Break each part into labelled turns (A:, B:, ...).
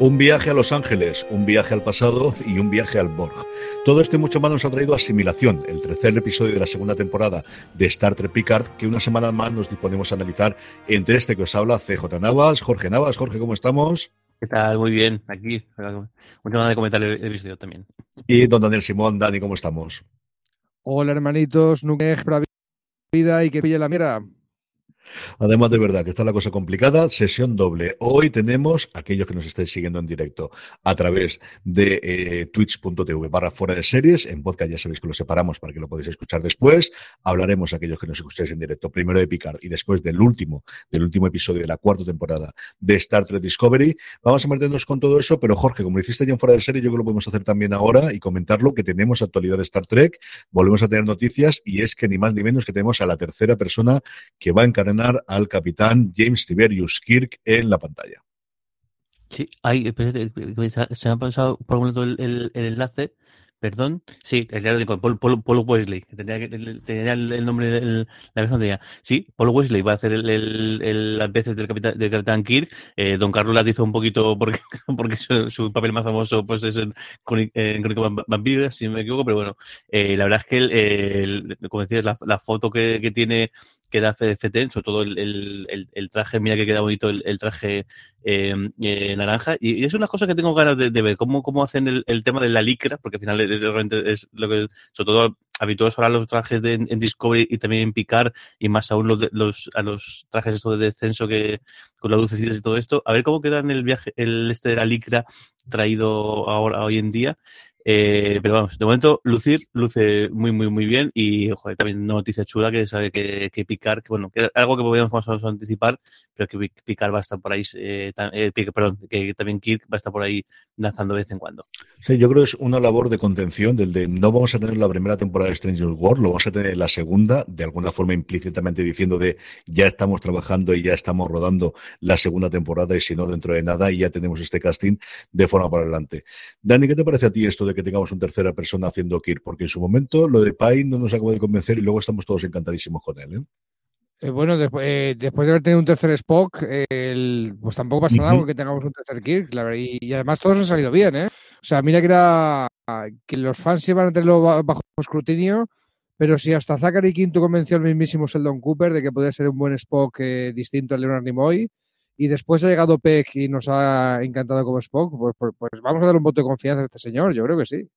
A: Un viaje a Los Ángeles, un viaje al pasado y un viaje al Borg. Todo esto y mucho más nos ha traído Asimilación, el tercer episodio de la segunda temporada de Star Trek Picard, que una semana más nos disponemos a analizar entre este que os habla CJ Navas, Jorge Navas. Jorge, ¿cómo estamos?
B: ¿Qué tal? Muy bien, aquí. Mucho más de comentar el episodio también.
A: Y don Daniel Simón, Dani, ¿cómo estamos?
C: Hola hermanitos, nunca vida y que pille la mierda.
A: Además, de verdad que está la cosa complicada, sesión doble. Hoy tenemos, aquellos que nos estáis siguiendo en directo a través de eh, twitch.tv barra fuera de series, en podcast ya sabéis que lo separamos para que lo podáis escuchar después. Hablaremos aquellos que nos escucháis en directo, primero de Picard y después del último, del último episodio de la cuarta temporada de Star Trek Discovery. Vamos a meternos con todo eso, pero Jorge, como lo hiciste ya en fuera de serie, yo creo que lo podemos hacer también ahora y comentarlo, que tenemos actualidad de Star Trek, volvemos a tener noticias y es que ni más ni menos que tenemos a la tercera persona que va a al capitán James Tiberius Kirk en la pantalla.
B: Sí, hay, se me ha pasado por un momento el, enlace Perdón, sí, el diario de Paul, Paul, Wesley, tenía, el, nombre, el, la vez tenía. Sí, Paul Wesley va a hacer el, las veces del capitán, del capitán Kirk. Eh, Don Carlos la hizo un poquito porque, porque su, papel más famoso pues es en, Crónica si no me equivoco, pero bueno, eh, la verdad es que, el, como decías, la, la foto que, tiene que da sobre todo el, traje, mira que queda bonito el, traje eh, eh, naranja. Y, es una cosa que tengo ganas de, ver, cómo, cómo hacen el, tema de la licra, porque al final es, es lo que, sobre todo habituados ahora los trajes de, en Discovery y también en Picar, y más aún los, los, a los trajes esto de descenso que con las lucecitas y todo esto, a ver cómo queda en el viaje, el este de la licra traído ahora hoy en día. Eh, pero vamos, de momento lucir luce muy, muy, muy bien y joder, también una noticia chula que sabe que, que Picar, que bueno, que algo que podríamos anticipar, pero que Picar va a estar por ahí, eh, eh perdón, que también Kirk va a estar por ahí lanzando de vez en cuando.
A: Sí, yo creo que es una labor de contención del de no vamos a tener la primera temporada de Stranger World, lo vamos a tener la segunda, de alguna forma implícitamente diciendo de ya estamos trabajando y ya estamos rodando la segunda temporada y si no dentro de nada y ya tenemos este casting de forma para adelante. Dani, ¿qué te parece a ti esto de que tengamos una tercera persona haciendo Kirk, porque en su momento lo de Pine no nos acaba de convencer y luego estamos todos encantadísimos con él. ¿eh?
C: eh bueno, eh, después, de haber tenido un tercer Spock, pues tampoco pasa nada que tengamos un tercer Kirk. y, además todos han salido bien, ¿eh? O sea, mira que era que los fans iban a tenerlo bajo escrutinio, pero si hasta Zachary Quinto convenció al mismísimo Sheldon Cooper de que podía ser un buen Spock distinto a Leonard Nimoy, y después ha llegado Peck y nos ha encantado como Spock, pues, pues, pues, vamos a dar un voto de confianza a este señor, yo creo que sí.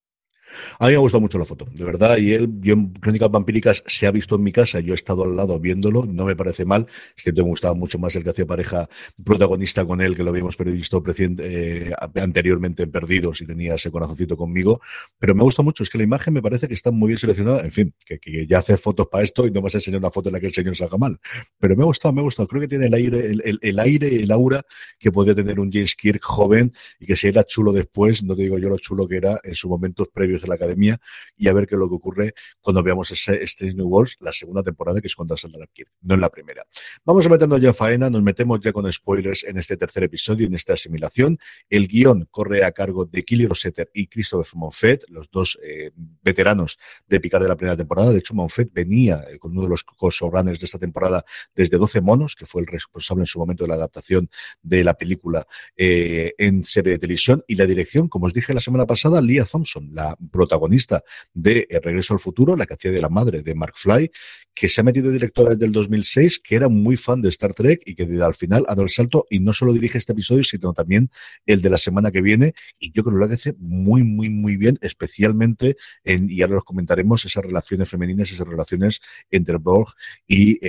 A: A mí me ha gustado mucho la foto, de verdad. Y él, yo en Crónicas Vampíricas se ha visto en mi casa, yo he estado al lado viéndolo, no me parece mal. Siempre me gustaba mucho más el que hacía pareja protagonista con él, que lo habíamos visto eh, anteriormente en Perdidos y tenía ese corazoncito conmigo. Pero me gusta mucho, es que la imagen me parece que está muy bien seleccionada. En fin, que, ya hacer fotos para esto y no vas a enseñar una foto en la que el señor salga mal. Pero me ha gustado, me ha gustado. Creo que tiene el aire, el, el, aire, el aura que podría tener un James Kirk joven y que si era chulo después, no te digo yo lo chulo que era en sus momentos previos de la academia y a ver qué es lo que ocurre cuando veamos ese Strange New Worlds, la segunda temporada, que es contra Saldar Kirk, no en la primera. Vamos a meternos ya en faena, nos metemos ya con spoilers en este tercer episodio, en esta asimilación. El guion corre a cargo de Killy Rosetter y Christopher Monfett, los dos eh, veteranos de picar de la primera temporada. De hecho, Monfett venía eh, con uno de los showrunners de esta temporada desde 12 monos, que fue el responsable en su momento de la adaptación de la película eh, en serie de televisión. Y la dirección, como os dije la semana pasada, Leah Thompson, la protagonista de El Regreso al Futuro, la que hacía de la madre de Mark Fly, que se ha metido directora desde el 2006, que era muy fan de Star Trek y que al final ha dado el salto y no solo dirige este episodio, sino también el de la semana que viene. Y yo creo que lo hace muy, muy, muy bien, especialmente en, y ahora los comentaremos, esas relaciones femeninas, esas relaciones entre Borg y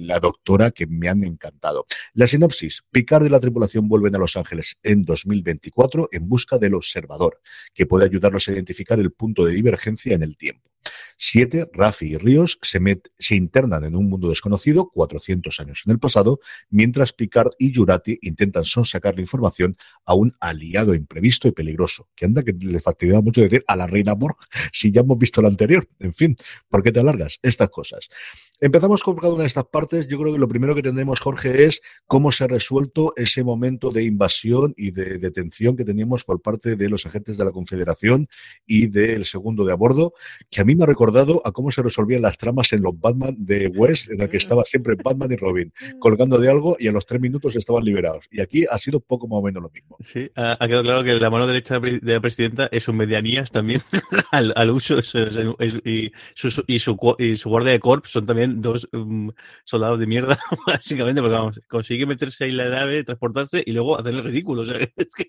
A: la doctora que me han encantado. La sinopsis, Picard de la tripulación vuelven a Los Ángeles en 2024 en busca del observador, que puede ayudarlos a identificar el punto de divergencia en el tiempo. Siete, Rafi y Ríos se, internan en un mundo desconocido, 400 años en el pasado, mientras Picard y Jurati intentan sonsacar la información a un aliado imprevisto y peligroso. Que anda que le fastidia mucho decir a la reina Borg si ya hemos visto la anterior. En fin, ¿por qué te alargas? Estas cosas. Empezamos con cada una de estas partes. Yo creo que lo primero que tendremos, Jorge, es cómo se ha resuelto ese momento de invasión y de detención que teníamos por parte de los agentes de la Confederación y del segundo de a bordo, que a mí me ha recordado a cómo se resolvían las tramas en los Batman de West, en la que estaba siempre Batman y Robin colgando de algo y a los tres minutos estaban liberados. Y aquí ha sido poco más o menos lo mismo.
B: Sí, ha, quedado claro que la mano derecha de la presidenta es un medianías también al, uso y, su, y, su, y su guardia de corps son también dos um, soldados de mierda, básicamente, porque vamos, consigue meterse ahí en la nave, transportarse y luego hacer el ridículo. O sea, es que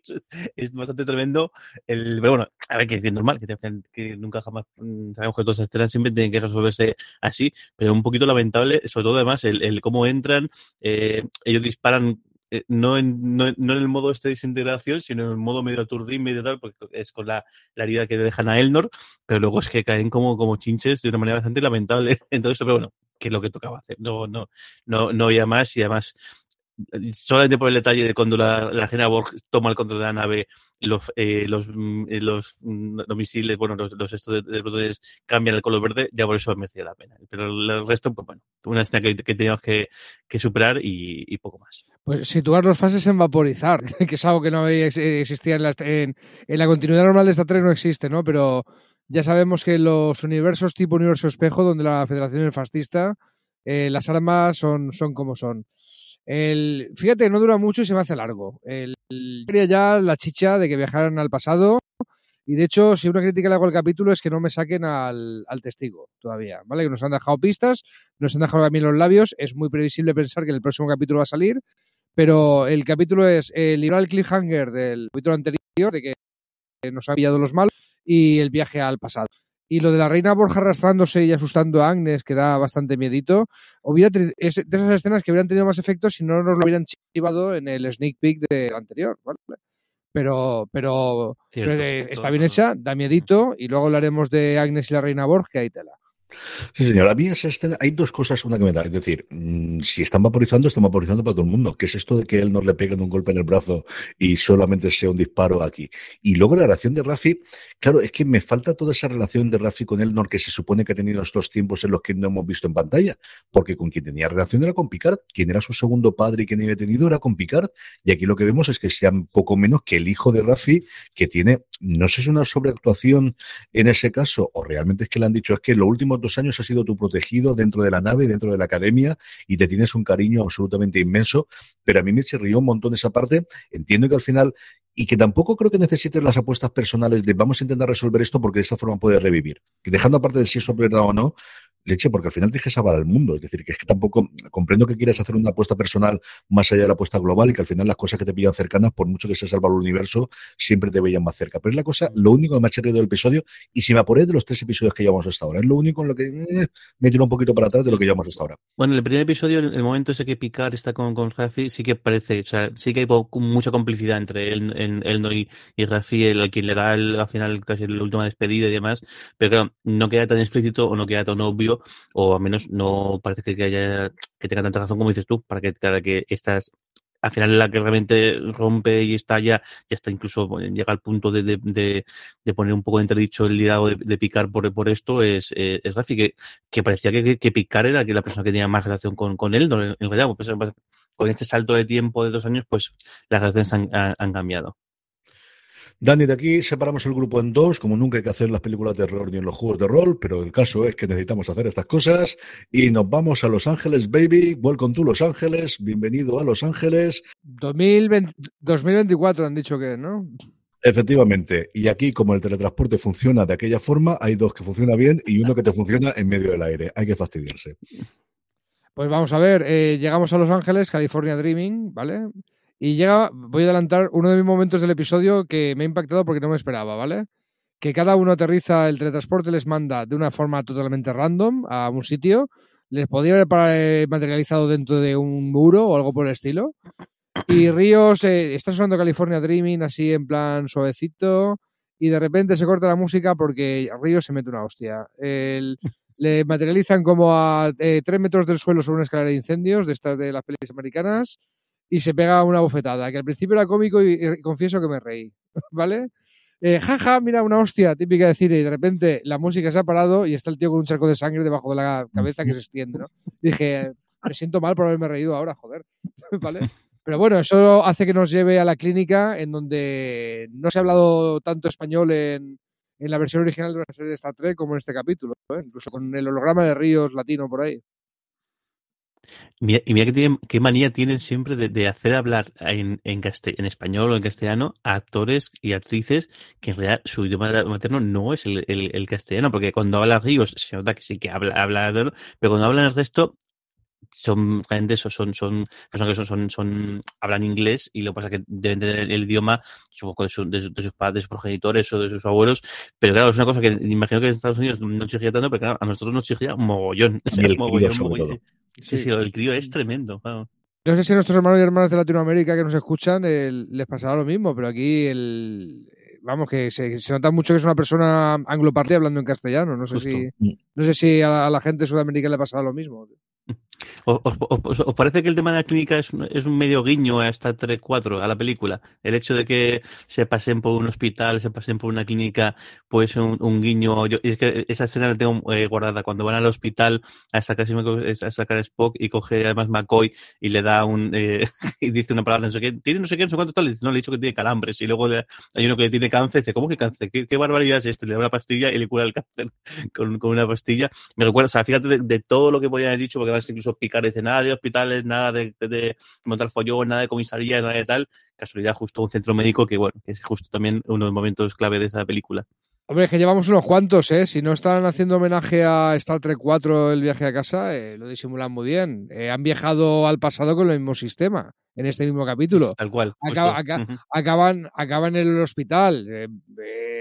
B: es, bastante tremendo. El, pero bueno, a ver, que es normal, que, que nunca jamás mm, sabemos que todas escenas siempre tienen que resolverse así, pero un poquito lamentable, sobre todo además el, el cómo entran, eh, ellos disparan eh, no, en, no, no, en el modo este de desintegración, sino en el modo medio aturdín, medio tal, porque es con la, la, herida que dejan a Elnor, pero luego es que caen como, como chinches de una manera bastante lamentable. Entonces, pero bueno, que es lo que tocaba hacer. No, no, no, no había más y además solamente por el detalle de cuando la, la Gena Borg toma el control de la nave, los, eh, los, mm, eh, los, mm, los, misiles, bueno, los, los estos de, de, protones cambian el color verde, ya por eso merecía la pena. Pero el resto, pues bueno, una escena que, que teníamos que, que superar y, y, poco más.
C: Pues situar los fases en vaporizar, que es algo que no existía en la, en, en la continuidad normal de esta tren, no existe, ¿no? Pero ya sabemos que los universos tipo universo espejo, donde la Federación es fascista, eh, las armas son, son como son. El, fíjate, no dura mucho y se me hace largo. El, quería ya la chicha de que viajaran al pasado. Y de hecho, si una crítica le hago al capítulo es que no me saquen al, al, testigo todavía, ¿vale? Que nos han dejado pistas, nos han dejado también los labios. Es muy previsible pensar que el próximo capítulo va a salir, pero el capítulo es el libro al cliffhanger del capítulo anterior, de que nos ha pillado los malos, y el viaje al pasado. Y lo de la reina Borja arrastrándose y asustando a Agnes, que da bastante miedito, hubiera es de esas escenas que hubieran tenido más efecto si no nos lo hubieran chivado en el sneak peek del anterior. ¿vale? Pero, pero, Cierto, pero eh, está bien hecha, da miedito, y luego hablaremos de Agnes y la reina Borja, que hay tela.
A: Sí, señor. A mí esa escena, hay dos cosas, una que me da. Es decir, mmm, si están vaporizando, están vaporizando para todo el mundo. ¿Qué es esto de que él no le peguen un golpe en el brazo y solamente sea un disparo aquí? Y luego la relación de Rafi, claro, es que me falta toda esa relación de Rafi con Elnor que se supone que ha tenido estos tiempos en los que no hemos visto en pantalla. Porque con quien tenía relación era con Picard. Quien era su segundo padre y quien había tenido era con Picard. Y aquí lo que vemos es que sea poco menos que el hijo de Rafi, que tiene, no sé si es una sobreactuación en ese caso, o realmente es que le han dicho, es que los últimos dos años ha sido tu protegido dentro de la nave, dentro de la academia, y te tienes un cariño absolutamente inmenso, pero a mí me chirrió un montón esa parte. Entiendo que al final y que tampoco creo que necesites las apuestas personales de vamos a intentar resolver esto porque de esta forma puede revivir. Dejando aparte de si es verdad o no, leche, porque al final tienes que salvar al mundo. Es decir, que es que tampoco comprendo que quieras hacer una apuesta personal más allá de la apuesta global y que al final las cosas que te pillan cercanas, por mucho que se salva el universo, siempre te veían más cerca. Pero es la cosa, lo único que me ha chirrido del episodio, y si me apuré de los tres episodios que llevamos hasta ahora, es lo único en lo que eh, me tiro un poquito para atrás de lo que llevamos hasta ahora.
B: Bueno, en el primer episodio, el momento ese que Picard está con, con Rafi, sí que parece, o sea, sí que hay mucha complicidad entre él, él y, y Rafi, el, quien le da el, al final casi la última despedida y demás, pero claro, no queda tan explícito o no queda tan obvio, o al menos no parece que haya que tenga tanta razón como dices tú, para que, para que estas al final la que realmente rompe y estalla, ya está incluso llega al punto de, de, de, de poner un poco entredicho el liderazgo de, de, Picar por, por esto, es, eh, es que, que parecía que, que, Picar era la persona que tenía más relación con, con él, en realidad, pues, con este salto de tiempo de dos años, pues las relaciones han, han cambiado.
A: Dani, de aquí separamos el grupo en dos, como nunca hay que hacer en las películas de terror ni en los juegos de rol, pero el caso es que necesitamos hacer estas cosas y nos vamos a Los Ángeles, baby. Welcome to Los Ángeles, bienvenido a Los Ángeles.
C: 2020, 2024 han dicho que, ¿no?
A: Efectivamente, y aquí como el teletransporte funciona de aquella forma, hay dos que funcionan bien y uno que te funciona en medio del aire. Hay que fastidiarse.
C: Pues vamos a ver, eh, llegamos a Los Ángeles, California Dreaming, ¿vale? Y llega, voy a adelantar uno de mis momentos del episodio que me ha impactado porque no me esperaba, ¿vale? Que cada uno aterriza el teletransporte, les manda de una forma totalmente random a un sitio, les podría haber eh, materializado dentro de un muro o algo por el estilo. Y Ríos, eh, está sonando California Dreaming así en plan suavecito y de repente se corta la música porque Ríos se mete una hostia. Le materializan como a eh, tres metros del suelo sobre una escalera de incendios de estas de las pelis americanas y se pega una bofetada, que al principio era cómico y, y confieso que me reí, ¿vale? eh, jaja, mira una hostia típica de cine y de repente la música se ha parado y está el tío con un charco de sangre debajo de la cabeza que se extiende, ¿no? Dije, me siento mal por haberme reído ahora, joder. ¿Vale? Pero bueno, eso hace que nos lleve a la clínica en donde no se ha hablado tanto español en, en la versión original de la serie de Star Trek como en este capítulo, ¿eh? incluso con el holograma de Ríos latino por ahí.
B: Mira, y mira qué, tienen, qué manía tienen siempre de, de hacer hablar en, en, en, español o en castellano a actores y actrices que en realidad su idioma materno no es el, el, el castellano, porque cuando habla Ríos se nota que sí que habla, habla pero cuando hablan el resto son gente son, son, son personas que son, son, son, hablan inglés y lo que pasa es que deben tener el, idioma supongo de, su, de, su, de, sus padres, de sus progenitores o de sus abuelos, pero claro, es una cosa que imagino que en Estados Unidos no exigía tanto, pero claro, a nosotros nos exigía mogollón.
A: El
B: mogollón. Sí, sí, el crío es tremendo.
C: No sé si a nuestros hermanos y hermanas de Latinoamérica que nos escuchan el, les pasará lo mismo, pero aquí el, vamos, que se, se, nota mucho que es una persona anglopartida hablando en castellano. No sé
B: Justo.
C: si, no sé si a, la, a la gente sudamericana le pasará lo mismo.
B: ¿Os, parece que el tema de la clínica es es un medio guiño a esta 3-4, a la película? El hecho de que se pasen por un hospital, se pasen por una clínica, puede ser un, un guiño. Yo, es que esa escena la tengo eh, guardada. Cuando van al hospital a sacar, a sacar a Spock y coge además McCoy y le da un. Eh, y dice una palabra, no sé qué, tiene no sé qué, no sé cuánto tal. Le dice, no, le he dicho que tiene calambres. Y luego le, hay uno que le tiene cáncer. Dice, ¿cómo que cáncer? ¿Qué, barbaridad es este? Le da una pastilla y le cura el cáncer con, con una pastilla. Me recuerda, o sea, fíjate de, de todo lo que podían haber dicho, porque incluso Picard dice nada de hospitales, nada de, montar follón, nada de comisaría, nada de tal. Casualidad, justo un centro médico que, bueno, que es justo también uno de los momentos clave de esa película.
C: Hombre, es que llevamos unos cuantos, ¿eh? Si no están haciendo homenaje a Star Trek 4, el viaje a casa, eh, lo disimulan muy bien. Eh, han viajado al pasado con el mismo sistema, en este mismo capítulo.
B: Tal cual.
C: Uh -huh. acaban, acaban en el hospital. Eh,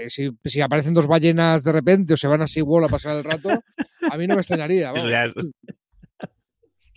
C: si, si, aparecen dos ballenas de repente o se van a SeaWorld a pasar el rato, a mí no me extrañaría.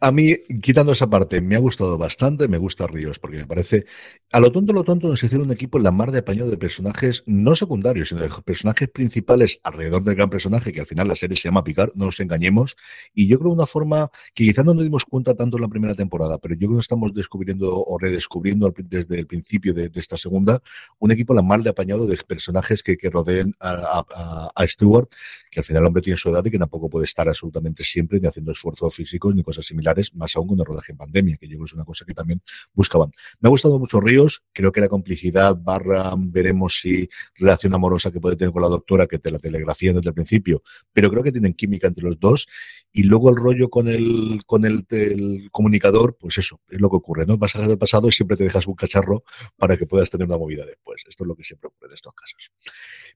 A: A mí, quitando esa parte, me ha gustado bastante, me gusta Ríos, porque me parece, a lo tonto, lo tonto, nos hicieron un equipo en la mar de apañado de personajes no secundarios, sino de personajes principales alrededor del gran personaje, que al final la serie se llama Picard, no nos engañemos, y yo creo una forma que quizás no nos dimos cuenta tanto en la primera temporada, pero yo creo que estamos descubriendo o redescubriendo desde el principio de, de esta segunda, un equipo en la mar de apañado de personajes que, que rodeen a, a, a, Stewart, que al final el hombre tiene su edad y que tampoco puede estar absolutamente siempre ni haciendo esfuerzos físicos ni cosas similares más aún con el rodaje en pandemia, que yo creo que es una cosa que también buscaban. Me ha gustado mucho Ríos, creo que la complicidad barra, veremos si relación amorosa que puede tener con la doctora, que te la telegrafían desde el principio, pero creo que tienen química entre los dos, y luego el rollo con el, con el, el comunicador, pues eso, es lo que ocurre, ¿no? Vas a ver el pasado y siempre te dejas un cacharro para que puedas tener una movida después. Esto es lo que siempre ocurre en estos casos.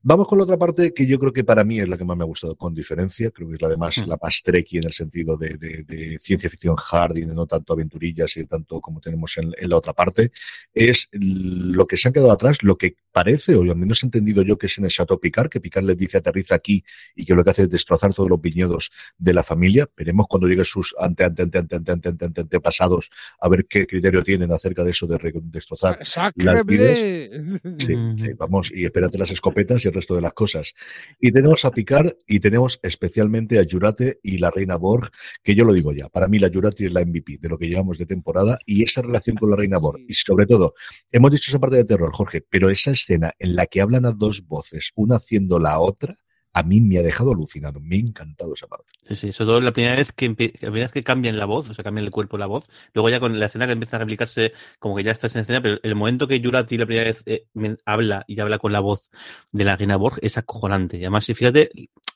A: Vamos con la otra parte que yo creo que para mí es la que más me ha gustado, con diferencia, creo que es la de más, la más trekkie en el sentido de, de, de ciencia ficción hard y no tanto aventurillas y tanto como tenemos en, en, la otra parte, es lo que se han quedado atrás, lo que parece, o al menos he entendido yo que es en el Chateau Picard, que Picard les dice aterriza aquí y que lo que hace es destrozar todos los viñedos de la familia. Veremos cuando lleguen sus ante, ante, ante, ante, ante, ante, ante, antepasados a ver qué criterio tienen acerca de eso de destrozar las vides. Sí, sí, vamos, y espérate las escopetas y el resto de las cosas. Y tenemos a Picard y tenemos especialmente a Yurate y la reina Borg, que yo lo digo ya, para mí la Yurate es la MVP de lo que llevamos de temporada y esa relación con la reina Borg. Y sobre todo, hemos dicho esa parte de terror, Jorge, pero esa es escena en la que hablan a dos voces, una haciendo la otra, a mí me ha dejado alucinado. Me ha encantado esa parte.
B: Sí, sí, sobre todo la primera vez que, la primera vez que cambian la voz, o sea, cambian el cuerpo la voz, luego ya con la escena que empieza a replicarse como que ya estás en escena, pero el momento que Jurati la primera vez eh, habla y habla con la voz de la reina Borg es acojonante. Y además, si fíjate,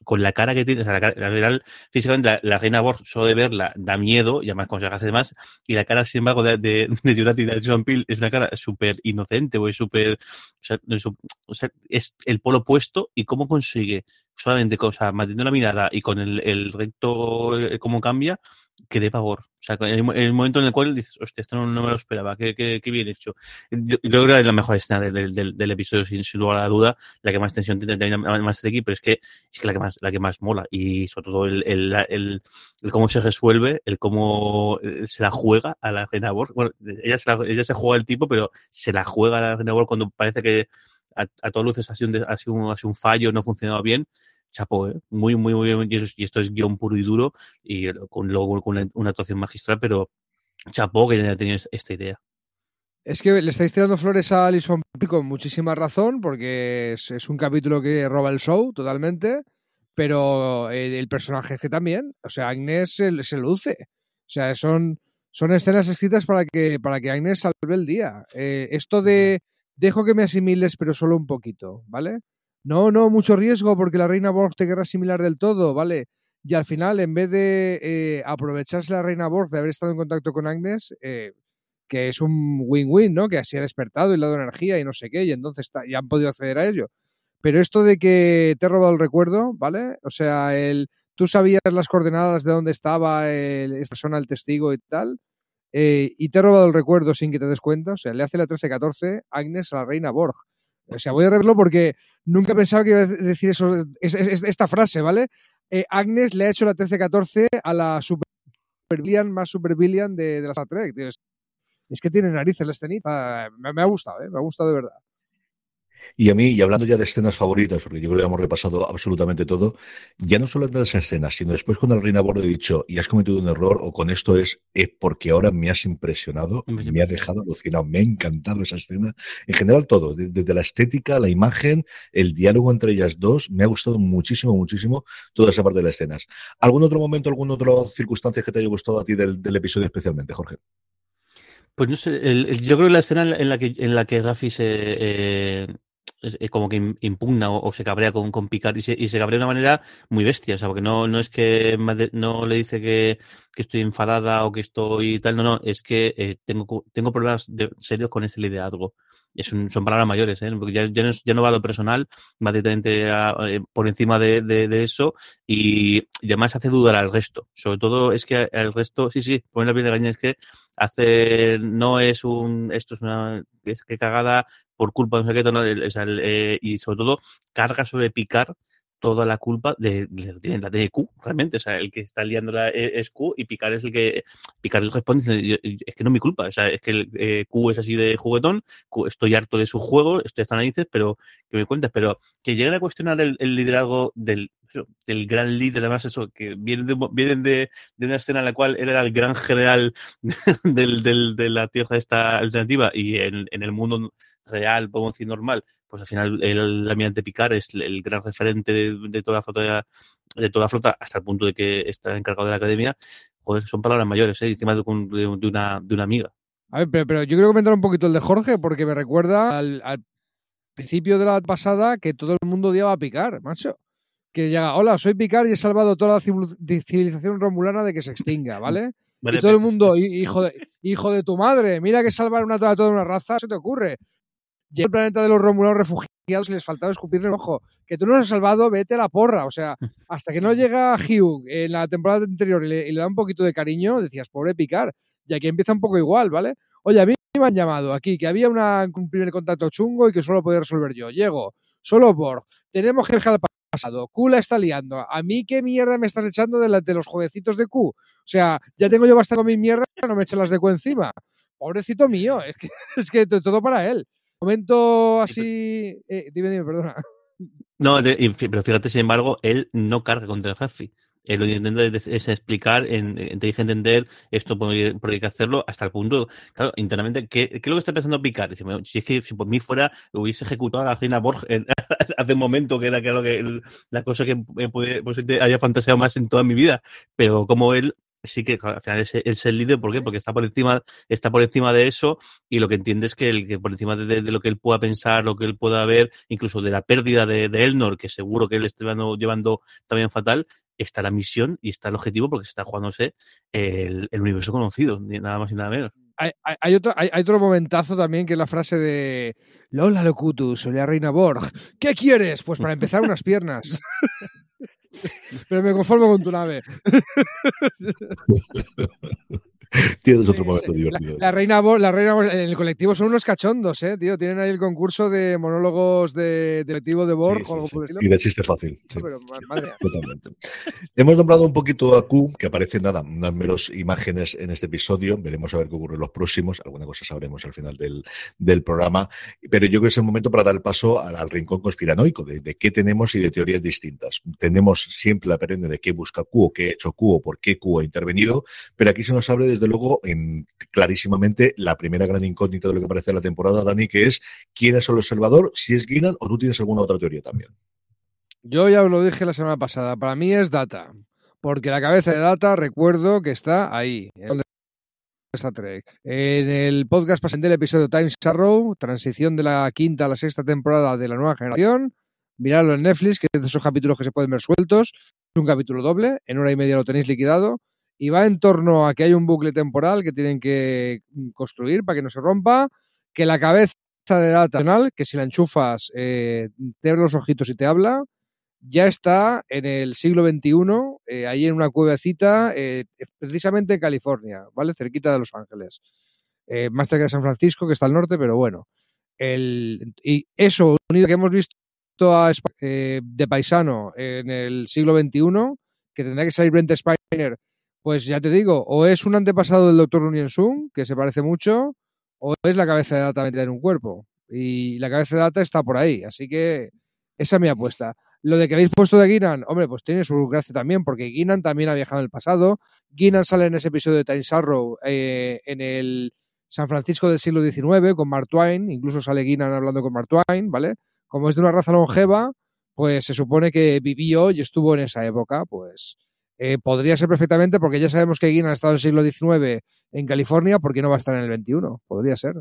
B: con la cara que tiene, o sea, la, cara, físicamente la, reina Borg, solo de verla, da miedo, y además cuando se hace más, y la cara, sin embargo, de, de, de de John Peel es una cara súper inocente, súper, o sea, o sea, es el polo opuesto, y cómo consigue solamente o sea, manteniendo la mirada y con el, el recto eh, cómo cambia, que de pavor. O sea, el, el, momento en el cual dices, hostia, esto no, no me lo esperaba, qué, qué, qué, bien hecho. Yo, yo creo que es la mejor escena del, del, del episodio, sin, sin, lugar a duda, la que más tensión tiene, más tricky, pero es que es que la que más, la que más mola. Y sobre todo el, el, el, el cómo se resuelve, el cómo eh, se la juega a la Reina Borg. Bueno, ella se, la, ella se juega el tipo, pero se la juega a la Reina Borg cuando parece que a, a todas luces ha sido, un, ha, sido un, ha sido un fallo, no ha funcionado bien, chapo, ¿eh? muy, muy, muy bien. Y, esto es guion puro y duro, y con, luego con una, una actuación magistral, pero chapo que haya tenido esta idea.
C: Es que le estáis tirando flores a Alison con muchísima razón, porque es, un capítulo que roba el show totalmente, pero el, personaje es que también, o sea, Agnes se, luce. O sea, son, son escenas escritas para que, para que Agnes salve el día. Eh, esto de dejo que me asimiles, pero solo un poquito, ¿vale? No, no, mucho riesgo, porque la reina Borg te querrá asimilar del todo, ¿vale? Y al final, en vez de eh, aprovecharse la reina Borg de haber estado en contacto con Agnes, eh, que es un win-win, ¿no? Que así ha despertado y le ha energía y no sé qué, y entonces ya han podido acceder a ello. Pero esto de que te he robado el recuerdo, ¿vale? O sea, el, tú sabías las coordenadas de dónde estaba esta persona, el testigo y tal, eh, y te he robado el recuerdo sin que te des cuenta. O sea, le hace la 13-14 Agnes a la reina Borg. O sea, voy a reverlo porque nunca pensaba que iba a decir eso, esta frase, ¿vale? Eh, Agnes le ha hecho la 13-14 a la super más super de, de la Star Trek. Es, que tiene narices la escenita. Me, me ha gustado, ¿eh? Me ha gustado de verdad.
A: Y a mí, y hablando ya de escenas favoritas, porque yo creo que hemos repasado absolutamente todo, ya no solo de esas escenas, sino después cuando el Reina Bordo he dicho, y has cometido un error, o con esto es, es porque ahora me has impresionado, me ha dejado alucinado, me ha encantado esa escena. En general todo, desde la estética, la imagen, el diálogo entre ellas dos, me ha gustado muchísimo, muchísimo toda esa parte de las escenas. ¿Algún otro momento, alguna otra circunstancia que te haya gustado a ti del, episodio especialmente, Jorge?
B: Pues no sé, yo creo que la escena en la que, en la que Rafi se, eh, es, como que impugna o, se cabrea con, con Picard y se, y se cabrea de una manera muy bestia, o sea, porque no, no es que no le dice que, que estoy enfadada o que estoy tal, no, no, es que eh, tengo, tengo problemas serios con ese liderazgo. Es un, son palabras mayores, ¿eh? porque ya, no, va a lo personal, va directamente eh, por encima de, de, eso y, además hace dudar al resto. Sobre todo es que al resto, sí, sí, poner la piel de gallina es que hace, no es un, esto es una, es que cagada por culpa de un secreto, ¿no? Eh, y sobre todo carga sobre picar toda la culpa de, de, la de Q, realmente. O sea, el que está liando la, e, es Q y Picar es el que. Picar el responde es que no es mi culpa. O sea, es que el, eh, Q es así de juguetón, estoy harto de su juego, estoy hasta narices, pero que me cuentes. Pero que lleguen a cuestionar el, liderazgo del, del gran líder, además, eso, que vienen de, vienen de, de, una escena en la cual él era el gran general del, de la tierra esta alternativa y en, en el mundo real, podemos decir normal, pues al final el, almirante Picard es el gran referente de, toda la flota de toda flota hasta el punto de que está encargado de la academia, joder, son palabras mayores, ¿eh? encima de, una, de una amiga.
C: A ver, pero, yo quiero comentar un poquito el de Jorge, porque me recuerda al, principio de la pasada que todo el mundo odiaba a Picard, macho. Que llega, hola, soy Picard y he salvado toda la civilización romulana de que se extinga, ¿vale? y todo el mundo, hijo de, hijo de tu madre, mira que salvar una, toda una raza, se te ocurre. Llega el planeta de los Romulanos refugiados y les faltaba escupirle el ojo. Que tú no has salvado, vete a la porra. O sea, hasta que no llega Hugh en la temporada anterior y le, da un poquito de cariño, decías, pobre Picar. Y aquí empieza un poco igual, ¿vale? Oye, a mí me han llamado aquí, que había un primer contacto chungo y que solo podía resolver yo. Llego, solo Borg, tenemos que dejar el pasado, Q la está liando. ¿A mí qué mierda me estás echando de, de los jueguecitos de Q? O sea, ya tengo yo bastante con mi mierda, no me echen las de Q encima. Pobrecito mío, es que, es que todo para él. Momento así. Eh, dime, dime, perdona.
B: No, pero fíjate, sin embargo, él no carga contra el Jaffi. Él lo que intenta es explicar, en, te dije entender esto porque, hay que hacerlo hasta el punto, claro, internamente, ¿qué, qué es lo que está pensando Picar? Dice, si es que si por mí fuera, hubiese ejecutado a la reina Borg hace un momento, que era que, lo que la cosa que puede, pues, haya fantaseado más en toda mi vida, pero como él sí que al final es, el líder, ¿por qué? Porque está por encima, está por encima de eso y lo que entiende es que, el, que por encima de, lo que él pueda pensar, lo que él pueda ver, incluso de la pérdida de, Elnor, que seguro que él está llevando, también fatal, está la misión y está el objetivo porque se está jugándose el, universo conocido, nada más y nada menos.
C: Hay, otro, hay, otro momentazo también que es la frase de Lola Locutus, soy la reina Borg. ¿Qué quieres? Pues para empezar unas piernas. Pero me conformo con tu nave.
A: Tienes otro momento divertido.
C: La, reina, la reina en el colectivo son unos cachondos, ¿eh, tío? Tienen ahí el concurso de monólogos de, colectivo de Borg o algo por
A: Y de chiste fácil. Totalmente. Hemos nombrado un poquito a Q, que aparece nada, unas meros imágenes en este episodio. Veremos a ver qué ocurre en los próximos. Alguna cosa sabremos al final del, del programa. Pero yo creo que es el momento para dar el paso al, rincón conspiranoico, de, de, qué tenemos y de teorías distintas. Tenemos siempre la perenne de qué busca Q o qué ha hecho Q o por qué Q ha intervenido, pero aquí se nos abre desde desde luego, en, clarísimamente la primera gran incógnita de lo que parece la temporada, Dani, que es quién es el observador, si es Guinan o tú tienes alguna otra teoría también.
C: Yo ya os lo dije la semana pasada, para mí es Data, porque la cabeza de Data recuerdo que está ahí, en En el podcast presenté el episodio Times Arrow, transición de la quinta a la sexta temporada de la nueva generación. Miradlo en Netflix, que es de esos capítulos que se pueden ver sueltos. Es un capítulo doble, en hora y media lo tenéis liquidado. Y va en torno a que hay un bucle temporal que tienen que construir para que no se rompa, que la cabeza de data, que si la enchufas eh, te abre los ojitos y te habla, ya está en el siglo XXI, eh, ahí en una cuevecita, eh, precisamente en California, ¿vale? Cerquita de Los Ángeles. Eh, más cerca de San Francisco, que está al norte, pero bueno. El, y eso, unido que hemos visto de paisano en el siglo XXI, que tendrá que salir Brent Spiner, pues ya te digo, o es un antepasado del Dr. Runyon Sung, que se parece mucho, o es la cabeza de data metida en un cuerpo. Y la cabeza de data está por ahí, así que esa es mi apuesta. Lo de que habéis puesto de Guinan, hombre, pues tiene su gracia también, porque Guinan también ha viajado en el pasado. Guinan sale en ese episodio de Times Arrow eh, en el San Francisco del siglo XIX con Mark Twain, incluso sale Guinan hablando con Mark Twain, ¿vale? Como es de una raza longeva, pues se supone que vivió y estuvo en esa época, pues eh, podría ser perfectamente, porque ya sabemos que Guinan ha estado en el siglo XIX en California, ¿por qué no va a estar en el XXI? Podría ser.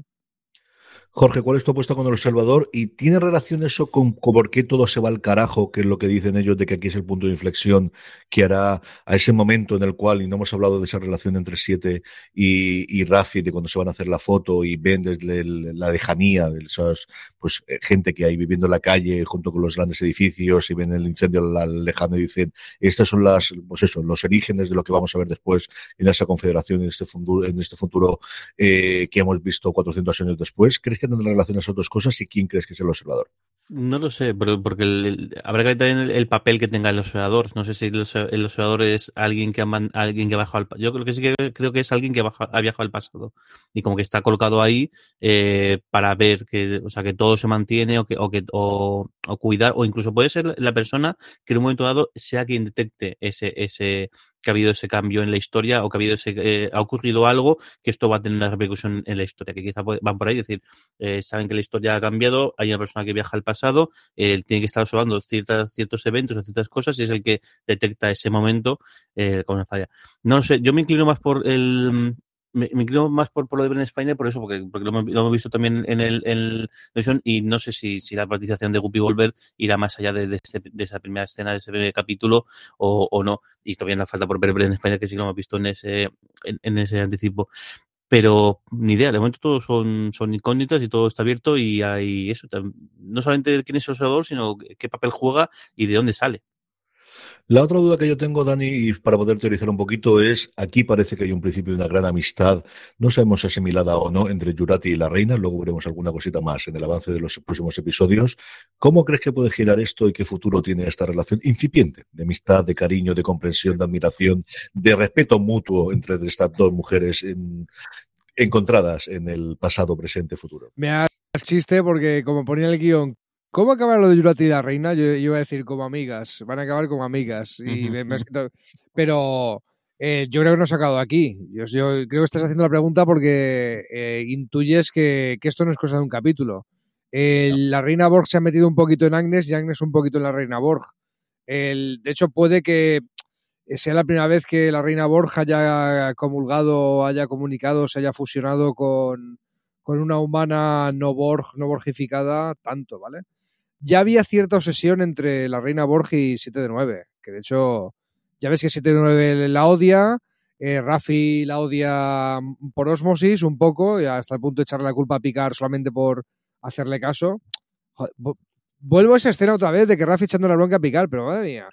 A: Jorge, ¿cuál es tu apuesta con El Salvador? ¿Y tiene relación eso con, por qué todo se va al carajo, que es lo que dicen ellos de que aquí es el punto de inflexión que hará a ese momento en el cual, y no hemos hablado de esa relación entre Siete y, Rafi, de cuando se van a hacer la foto y ven desde la lejanía, esas, pues eh, gente que hay viviendo en la calle junto con los grandes edificios y ven el incendio lejano y dicen, estas son las, pues eso, los orígenes de lo que vamos a ver después en esa confederación, en este futuro, en este futuro eh, que hemos visto 400 años después. ¿Crees que que tendrá relación esas dos cosas y quién crees que es el observador?
B: No lo sé, porque habrá que ver también el, papel que tenga el observador. No sé si el, observador es alguien que ha, alguien que ha bajado al Yo creo que sí que creo que es alguien que ha, viajado al pasado y como que está colocado ahí eh, para ver que, o sea, que todo se mantiene o que, o cuidar o incluso puede ser la persona que en un momento dado sea quien detecte ese que ha habido ese cambio en la historia o que ha habido ese, eh, ha ocurrido algo que esto va a tener una repercusión en la historia, que quizá van por ahí, es decir, eh, saben que la historia ha cambiado, hay una persona que viaja al pasado, él tiene que estar observando ciertas, ciertos eventos o ciertas cosas y es el que detecta ese momento eh, con una falla. No sé, yo me inclino más por el, me, inclino más por, por lo de Ben Spiner por eso, porque, porque lo, hemos visto también en el, en y no sé si, si la participación de Guppy Volver irá más allá de, de, este, de, esa primera escena, de ese primer capítulo o, o no. Y todavía nos falta por ver Ben Spiner, que sí lo hemos visto en ese, en, en ese anticipo pero ni idea, de momento todos son, son incógnitas y todo está abierto y hay eso, no solamente quién es el observador, sino qué papel juega y de dónde sale.
A: La otra duda que yo tengo, Dani, y para poder teorizar un poquito, es aquí parece que hay un principio de una gran amistad, no sabemos si asimilada o no, entre Jurati y la reina, luego veremos alguna cosita más en el avance de los próximos episodios. ¿Cómo crees que puede girar esto y qué futuro tiene esta relación incipiente de amistad, de cariño, de comprensión, de admiración, de respeto mutuo entre estas dos mujeres encontradas en el pasado, presente, futuro?
C: Me ha chiste porque, como ponía el guion, ¿Cómo acabar lo de Yurati y la reina? Yo, iba a decir como amigas. Van a acabar como amigas. Y Pero eh, yo creo que no he sacado aquí. Yo, creo que estás haciendo la pregunta porque eh, intuyes que, esto no es cosa de un capítulo. La reina Borg se ha metido un poquito en Agnes y Agnes un poquito en la reina Borg. de hecho, puede que sea la primera vez que la reina Borg haya comulgado, haya comunicado, se haya fusionado con, con una humana no Borg, no borgificada tanto, ¿vale? Ya había cierta obsesión entre la reina Borgi y 7 de 9, que de hecho, ya ves que 7 de 9 la odia, eh, Rafi la odia por osmosis un poco, y hasta el punto de echarle la culpa a Picar solamente por hacerle caso. vuelvo a esa escena otra vez de que Rafi echando la bronca a Picar, pero madre mía,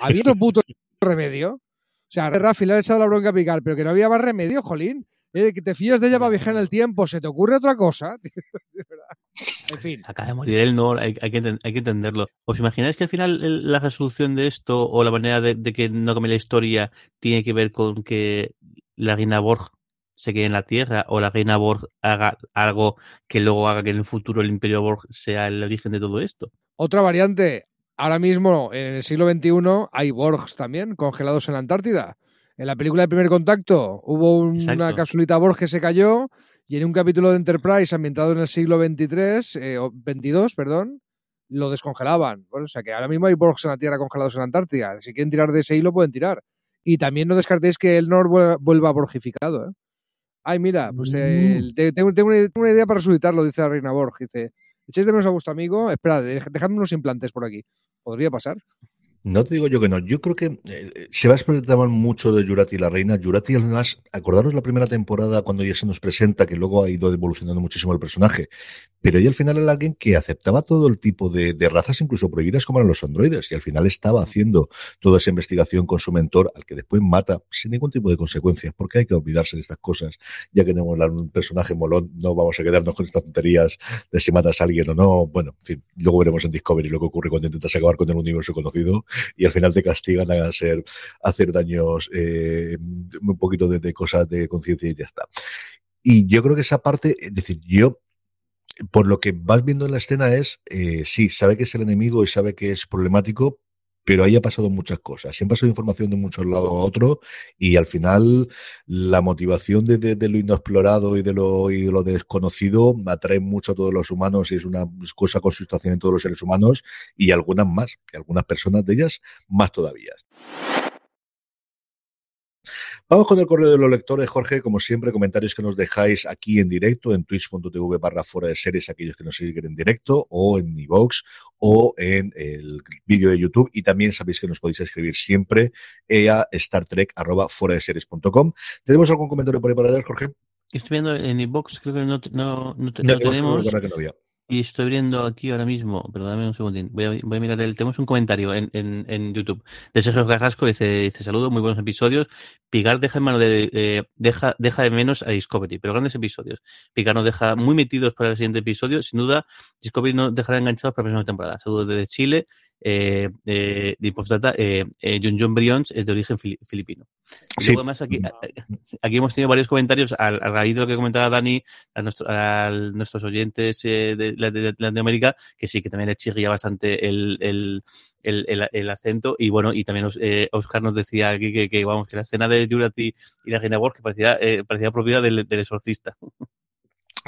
C: ¿había otro puto remedio? O sea, Rafi le ha echado la bronca a Picar, pero que no había más remedio, jolín. Eh, que te fías de ella para viajar en el tiempo, ¿se te ocurre otra cosa? en fin.
B: Acaba de morir él, no, hay, que, hay, que, entenderlo. ¿Os imagináis que al final la resolución de esto o la manera de, que no cambie la historia tiene que ver con que la reina Borg se quede en la Tierra o la reina Borg haga algo que luego haga que en el futuro el Imperio Borg sea el origen de todo esto?
C: Otra variante. Ahora mismo, en el siglo XXI, hay Borgs también congelados en la Antártida. En la película de Primer Contacto hubo un, una capsulita Borg que se cayó y en un capítulo de Enterprise ambientado en el siglo XXIII, eh, o 22, perdón, lo descongelaban. Bueno, o sea que ahora mismo hay Borgs en la Tierra congelados en la Antártida. Si quieren tirar de ese hilo, pueden tirar. Y también no descartéis que el Nord vuelva borgificado. ¿eh? Ay, mira, pues mm. tengo, una, idea para resucitarlo, dice la reina Borg. Dice, echéis de menos a vuestro amigo. Espera, dejadme unos implantes por aquí. ¿Podría pasar?
A: No te digo yo que no. Yo creo que eh, se va a experimentar mucho de Yurati la reina. Yurati, además, acordaros la primera temporada cuando ella se nos presenta, que luego ha ido evolucionando muchísimo el personaje. Pero ella al final era alguien que aceptaba todo el tipo de, razas, incluso prohibidas, como eran los androides. Y al final estaba haciendo toda esa investigación con su mentor, al que después mata sin ningún tipo de consecuencias. Porque hay que olvidarse de estas cosas. Ya que tenemos un personaje molón, no vamos a quedarnos con estas tonterías de si matas a alguien o no. Bueno, en fin, luego veremos en Discovery lo que ocurre cuando intentas acabar con el universo conocido y al final te castigan a hacer, hacer daños, eh, un poquito de, cosas de conciencia y ya está. Y yo creo que esa parte, es decir, yo por lo que vas viendo en la escena es, eh, sí, sabe que es el enemigo y sabe que es problemático, pero ahí pasado muchas cosas. Siempre ha pasado información de muchos lados a otro y al final la motivación de, lo inexplorado y de lo, de desconocido atrae mucho a todos los humanos y es una cosa con situación en todos los seres humanos y algunas más, y algunas personas de ellas más todavía. Vamos con el correo de los lectores, Jorge. Como siempre, comentarios que nos dejáis aquí en directo, en twitch.tv barra fuera de series, aquellos que nos siguen en directo, o en iVox, o en el vídeo de YouTube. Y también sabéis que nos podéis escribir siempre a Star Trek arroba fuera de series.com. ¿Tenemos algún comentario por ahí para leer, Jorge?
B: Estoy viendo en iVox, creo que no, no, no, tenemos. Y estoy viendo aquí ahora mismo, perdóname un segundín, voy a, voy a mirar el, tenemos un comentario en, en, en YouTube de Sergio Carrasco, dice, dice saludo, muy buenos episodios. Picar deja en mano de, deja, deja de menos a Discovery, pero grandes episodios. Picar nos deja muy metidos para el siguiente episodio, sin duda, Discovery nos dejará enganchados para la próxima temporada. Saludos desde Chile, eh, eh, de postdata, eh, eh, John John Brions es de origen filipino. Y luego además aquí, aquí hemos tenido varios comentarios al, a raíz de lo que comentaba Dani, a, nuestro, a nuestros oyentes eh, de, Latinoamérica, que sí, que también le chirría bastante el, el, el, acento. Y bueno, y también eh, Oscar nos decía aquí que, que, vamos, que la escena de Jurati y la Reina que parecía, eh, parecía propiedad del, del exorcista.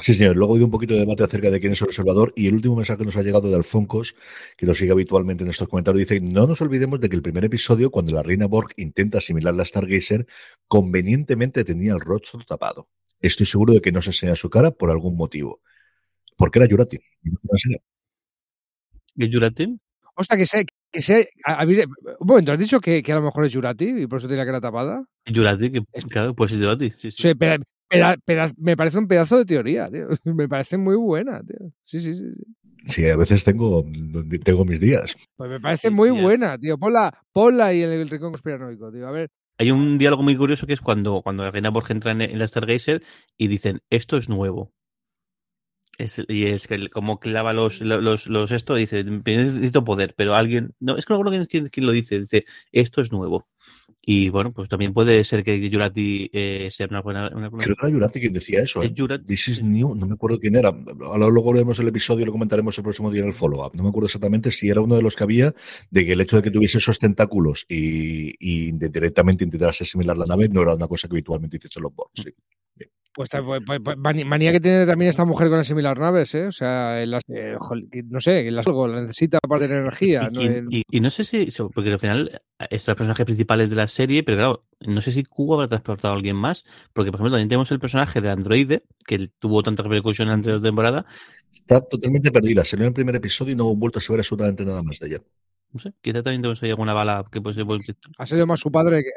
A: Sí, señor. Luego ha habido un poquito de debate acerca de quién es el observador y el último mensaje que nos ha llegado de Alfoncos, que nos sigue habitualmente en estos comentarios, dice, no nos olvidemos de que el primer episodio, cuando la reina Borg intenta asimilar la Stargazer, convenientemente tenía el rostro tapado. Estoy seguro de que no se enseña su cara por algún motivo. Porque era Jurati.
B: ¿Y Jurati?
C: Ostras, que sé, que sé. Un momento, ¿has dicho que, que, a lo mejor es Jurati y por eso tiene la cara tapada?
B: Jurati, que claro, pues es Jurati. Sí, sí.
C: me parece un pedazo de teoría, tío. Me parece muy buena, tío. Sí, sí, sí.
A: Sí, a veces tengo, tengo mis días.
C: Pues me parece muy buena, tío. Ponla, ponla ahí en el rincón conspiranoico, tío. A ver.
B: Hay un diálogo muy curioso que es cuando, cuando la reina Borja entra en, la Stargazer y dicen, esto es nuevo. Y es que como clava los, los, los esto, dice, necesito poder, pero alguien, no, es que no recuerdo quién, quién, lo dice, dice, esto es nuevo. Y bueno, pues también puede ser que Jurati eh, sea una buena, una
A: Creo que era Jurati quien decía eso. ¿eh? This is new, no me acuerdo quién era. Ahora luego veremos el episodio y lo comentaremos el próximo día en el follow-up. No me acuerdo exactamente si era uno de los que había, de que el hecho de que tuviese esos tentáculos y, y directamente intentaras asimilar la nave no era una cosa que habitualmente hiciste los bots. Sí.
C: Pues, pues, pues, pues manía que tiene también esta mujer con las similar naves, ¿eh? O sea, las, eh, no sé, las, algo la necesita para tener energía.
B: Y, ¿no? sé si, porque al final es los personajes principales de la serie, pero claro, no sé si Cuba habrá transportado a alguien más, porque por ejemplo también tenemos el personaje de Androide, que tuvo tanta repercusión en la anterior temporada.
A: Está totalmente perdida, salió en el primer episodio y no hubo vuelto a saber absolutamente nada más de ella.
B: No sé, quizá también tenemos ahí alguna bala que puede ser...
C: Ha sido más su padre que,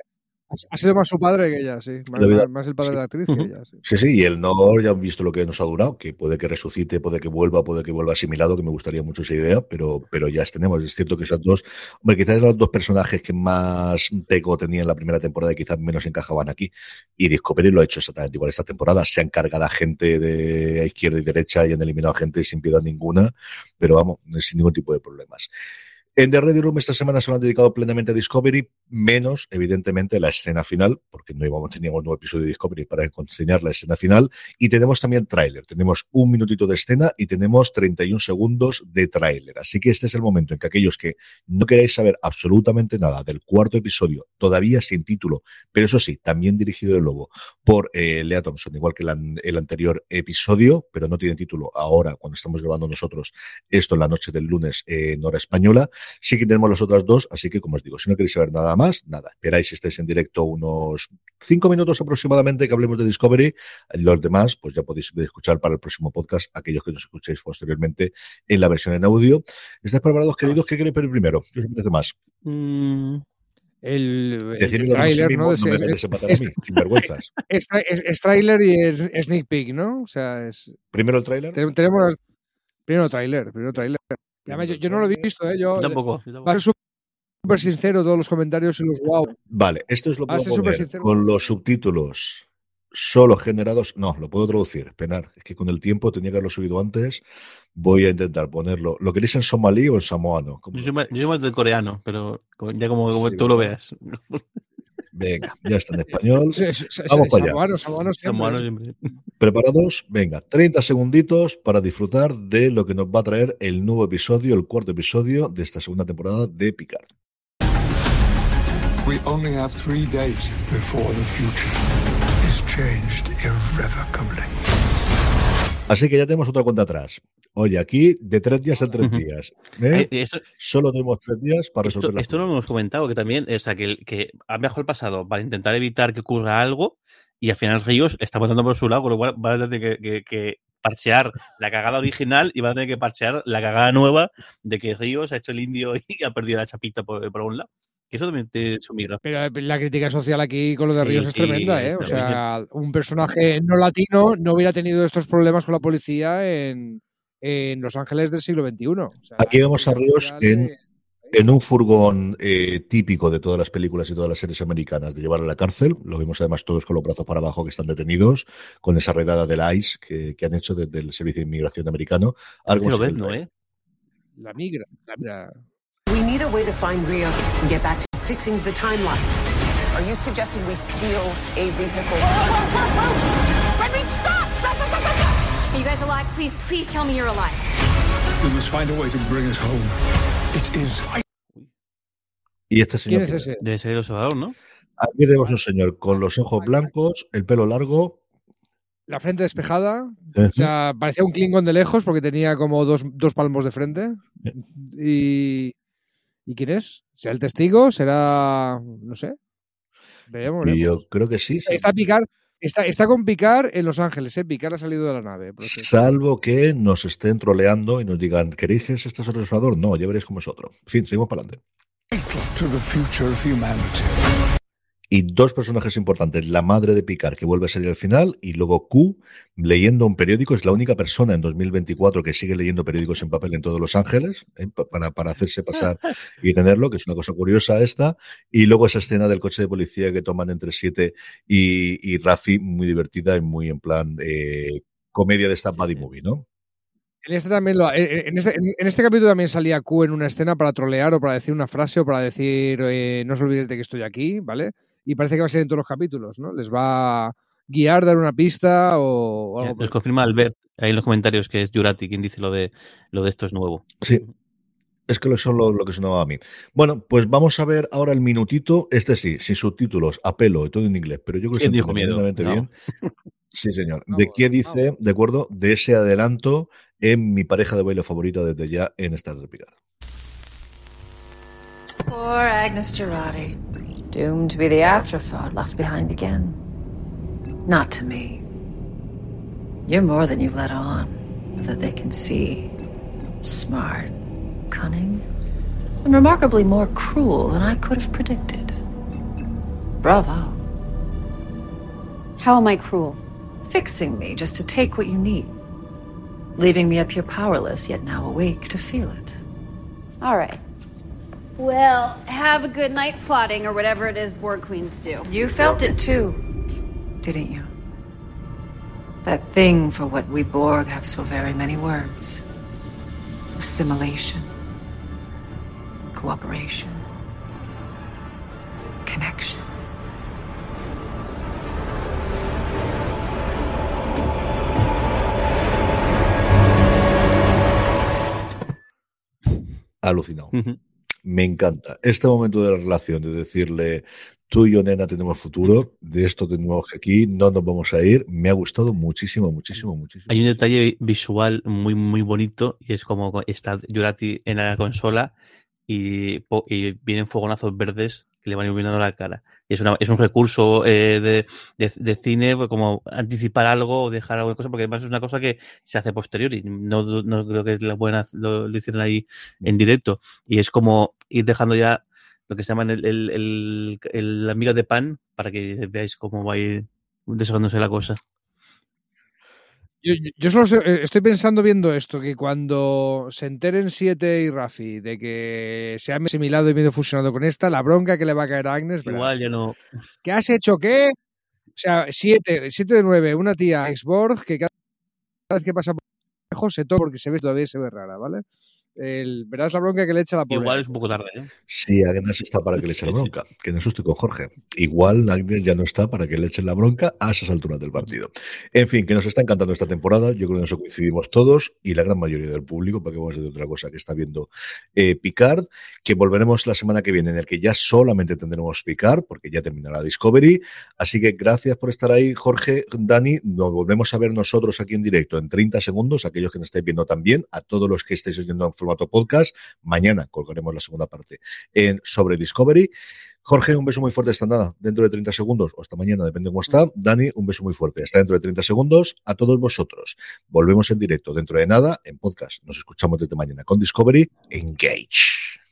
C: ha sido más su padre que ella, sí. Más, el padre de la actriz que ella, sí.
A: Sí, sí, y el no ya han visto lo que nos ha durado, que puede que resucite, puede que vuelva, puede que vuelva asimilado, que me gustaría mucho esa idea, pero, pero ya tenemos. Es cierto que esas dos, hombre, quizás eran los dos personajes que más teco tenían en la primera temporada y quizás menos encajaban aquí. Y Discovery lo ha hecho exactamente igual esta temporada. Se han cargado a gente de izquierda y derecha y han eliminado a gente sin piedad ninguna, pero vamos, sin ningún tipo de problemas. En The Ready Room esta semana se lo han dedicado plenamente a Discovery, menos, evidentemente, la escena final, porque no íbamos, teníamos un nuevo episodio de Discovery para enseñar la escena final. Y tenemos también tráiler. Tenemos un minutito de escena y tenemos 31 segundos de tráiler. Así que este es el momento en que aquellos que no queráis saber absolutamente nada del cuarto episodio, todavía sin título, pero eso sí, también dirigido de Lobo por eh, Lea Thompson, igual que el anterior episodio, pero no tiene título ahora, cuando estamos grabando nosotros esto en la noche del lunes en hora española. Sí que tenemos las otras dos, así que como os digo, si no queréis saber nada más, nada, esperáis si estáis en directo unos cinco minutos aproximadamente que hablemos de Discovery. Los demás, pues ya podéis escuchar para el próximo podcast, aquellos que nos escuchéis posteriormente en la versión en audio. ¿Estáis preparados, queridos? ¿Qué queréis ver primero? ¿Qué os apetece más?
B: Mm,
C: El, el, tráiler, ¿no?
A: no
C: Es,
A: me mí, sin vergüenzas.
C: es tráiler y es, sneak peek, ¿no? O sea, es,
A: Primero el tráiler.
C: te- tenemos primero tráiler, primero tráiler. Además, yo, yo no lo he visto, ¿eh? Yo,
B: yo tampoco.
C: va a ser súper sincero todos los comentarios y los wow.
A: Vale, esto es lo
C: a
A: puedo poner con los subtítulos solo generados. No, lo puedo traducir, penar. Es que con el tiempo tenía que haberlo subido antes. Voy a intentar ponerlo. ¿Lo queréis en somalí o en samoano? ¿Cómo
B: Yo soy, más, yo soy más del coreano, pero ya como, como
A: Sí,
B: tú lo veas.
A: Venga, ya está en español. Vamos para allá. ¿Preparados? Venga, 30 segunditos para disfrutar de lo que nos va a traer el nuevo episodio, el cuarto episodio de esta segunda temporada de Picard.
D: We only have three days before the future is changed irrevocably.
A: Así que ya tenemos otra cuenta atrás. Oye, aquí de tres días en tres días. ¿eh?
B: Esto,
A: Solo tenemos tres días para
B: esto,
A: resolver las
B: esto lo hemos comentado, que también, o sea, que, el- que ha viajado el pasado para intentar evitar que ocurra algo y al final Ríos está votando por su lado, con lo cual van a tener que, que- que parchear la cagada original y van a tener que parchear la cagada nueva de que Ríos ha hecho el indio y ha perdido la chapita por, por un lado. Que eso también tiene su miga.
C: Pero la crítica social aquí con lo de
B: Sí,
C: Ríos es
B: sí,
C: tremenda, ¿eh?
B: es
C: O sea, un personaje no latino no hubiera tenido estos problemas con la policía en, en Los Ángeles del siglo XXI. O sea,
A: Aquí vemos a Ríos en- en un furgón eh, típico de todas las películas y todas las series americanas de llevar a la cárcel. Lo vemos además todos con los brazos para abajo que están detenidos, con esa redada del ICE que, que han hecho desde el Servicio de Inmigración americano. Algo
B: lo ves, ¿no? ¿eh?
C: La migra. La migra.
E: We need a way to find Rios and get back to fixing the timeline. Are you suggesting we steal a vehicle?
F: Are you guys alive? Please, please tell me you're alive.
D: We must find a way to bring us home. It is
A: Y este señor.
C: ¿Quién es ese?
B: Debe ser el observador, ¿no?
A: Aquí tenemos un señor con los ojos blancos, el pelo largo.
C: La frente despejada. O sea, parecía un Klingon de lejos porque tenía como dos, dos palmos de frente. Y. ¿Y quién es? ¿Será el testigo? ¿Será.? No sé. Veremos.
A: yo creo que sí.
C: Está, está Picard. Está, está con Picard en Los Ángeles, ¿eh? Picard ha salido de la nave.
A: Salvo que nos estén troleando y nos digan, ¿queréis que este es el? No, ya veréis cómo es otro. En fin, seguimos para adelante. Y dos personajes importantes, la madre de Picard, que vuelve a salir al final, y luego Q, leyendo un periódico, es la única persona en 2024 que sigue leyendo periódicos en papel en todos Los Ángeles, ¿eh? Pa- para, para hacerse pasar y tenerlo, que es una cosa curiosa esta. Y luego esa escena del coche de policía que toman entre Siete y, y Rafi, muy divertida y muy en plan eh, comedia de esta buddy movie, ¿no?
C: En este, también lo, en, en este, en este capítulo también salía Q en una escena para trolear o para decir una frase o para decir eh, no os olvidéis de que estoy aquí, ¿vale? Y parece que va a ser en todos los capítulos, ¿no? Les va a guiar, dar una pista o, algo.
B: Nos confirma Albert ahí en los comentarios que es Jurati quien dice lo de lo de esto es nuevo.
A: Sí. Es que lo son lo, lo que sonaba a mí. Bueno, pues vamos a ver ahora el minutito. Este sí, sin subtítulos, a pelo y todo en inglés, pero yo creo que se
B: ¿Quién dijo miedo? No.
A: bien. Sí, señor. ¿De qué dice, de acuerdo, de ese adelanto en mi pareja de baile favorita desde ya en Star de Picard?
G: Poor Agnes Girardi. Doomed to be the afterthought left behind again. Not to me. You're more than you've let on, that they can see. Smart, cunning, and remarkably more cruel than I could have predicted. Bravo.
H: How am I cruel?
G: Fixing me just to take what you need. Leaving me up here powerless, yet now awake to feel it.
H: All right. Well, have a good night plotting or whatever it is Borg Queens do.
G: You felt it too, didn't you? That thing for what we Borg have so very many words assimilation. cooperation, connection.
A: Alucinado.
B: Mm-hmm.
A: Me encanta. Este momento de la relación, de decirle, tú y yo, nena, tenemos futuro, de esto tenemos que aquí, no nos vamos a ir, me ha gustado muchísimo, muchísimo, muchísimo.
B: Hay un detalle visual muy, muy bonito y es como está Jurati en la consola y vienen fogonazos verdes que le van iluminando la cara. Es, una, es un recurso eh, de, de, cine, pues, como anticipar algo o dejar alguna cosa, porque además es una cosa que se hace posterior y no, no creo que la buena lo, lo hicieron ahí en directo. Y es como ir dejando ya lo que se llama el, el, el, de pan para que veáis cómo va a ir desarrollándose la cosa.
C: Yo, yo- yo solo sé- eh, estoy pensando viendo esto, que cuando se enteren Siete y Rafi de que se han asimilado y medio fusionado con esta, la bronca que le va a caer a Agnes. verás.
B: Igual ya no.
C: ¿Qué has hecho qué? O sea, siete, siete de nueve, una tía ex-Borg que cada vez que pasa por lejos se toca porque se ve todavía se ve rara, ¿vale? El, verás la bronca que le echa la pobre.
B: Igual es un poco tarde. ¿eh?
A: Sí, Agnes está para que le echen la bronca. Que eso estoy con Jorge. Igual Agnes ya no está para que le echen la bronca a esas alturas del partido. En fin, que nos está encantando esta temporada. Yo creo que eso coincidimos todos y la gran mayoría del público, para que vamos a decir otra cosa que está viendo eh, Picard, que volveremos la semana que viene, en el que ya solamente tendremos Picard, porque ya terminará Discovery. Así que gracias por estar ahí, Jorge, Dani. Nos volvemos a ver nosotros aquí en directo en 30 segundos, aquellos que nos estáis viendo también, a todos los que estáis oyendo en formato podcast. Mañana colgaremos la segunda parte en sobre Discovery. Jorge, un beso muy fuerte hasta nada, dentro de 30 segundos, o hasta mañana, depende de cómo está. Dani, un beso muy fuerte, hasta dentro de 30 segundos. A todos vosotros, volvemos en directo dentro de nada, en podcast. Nos escuchamos desde mañana con Discovery. Engage.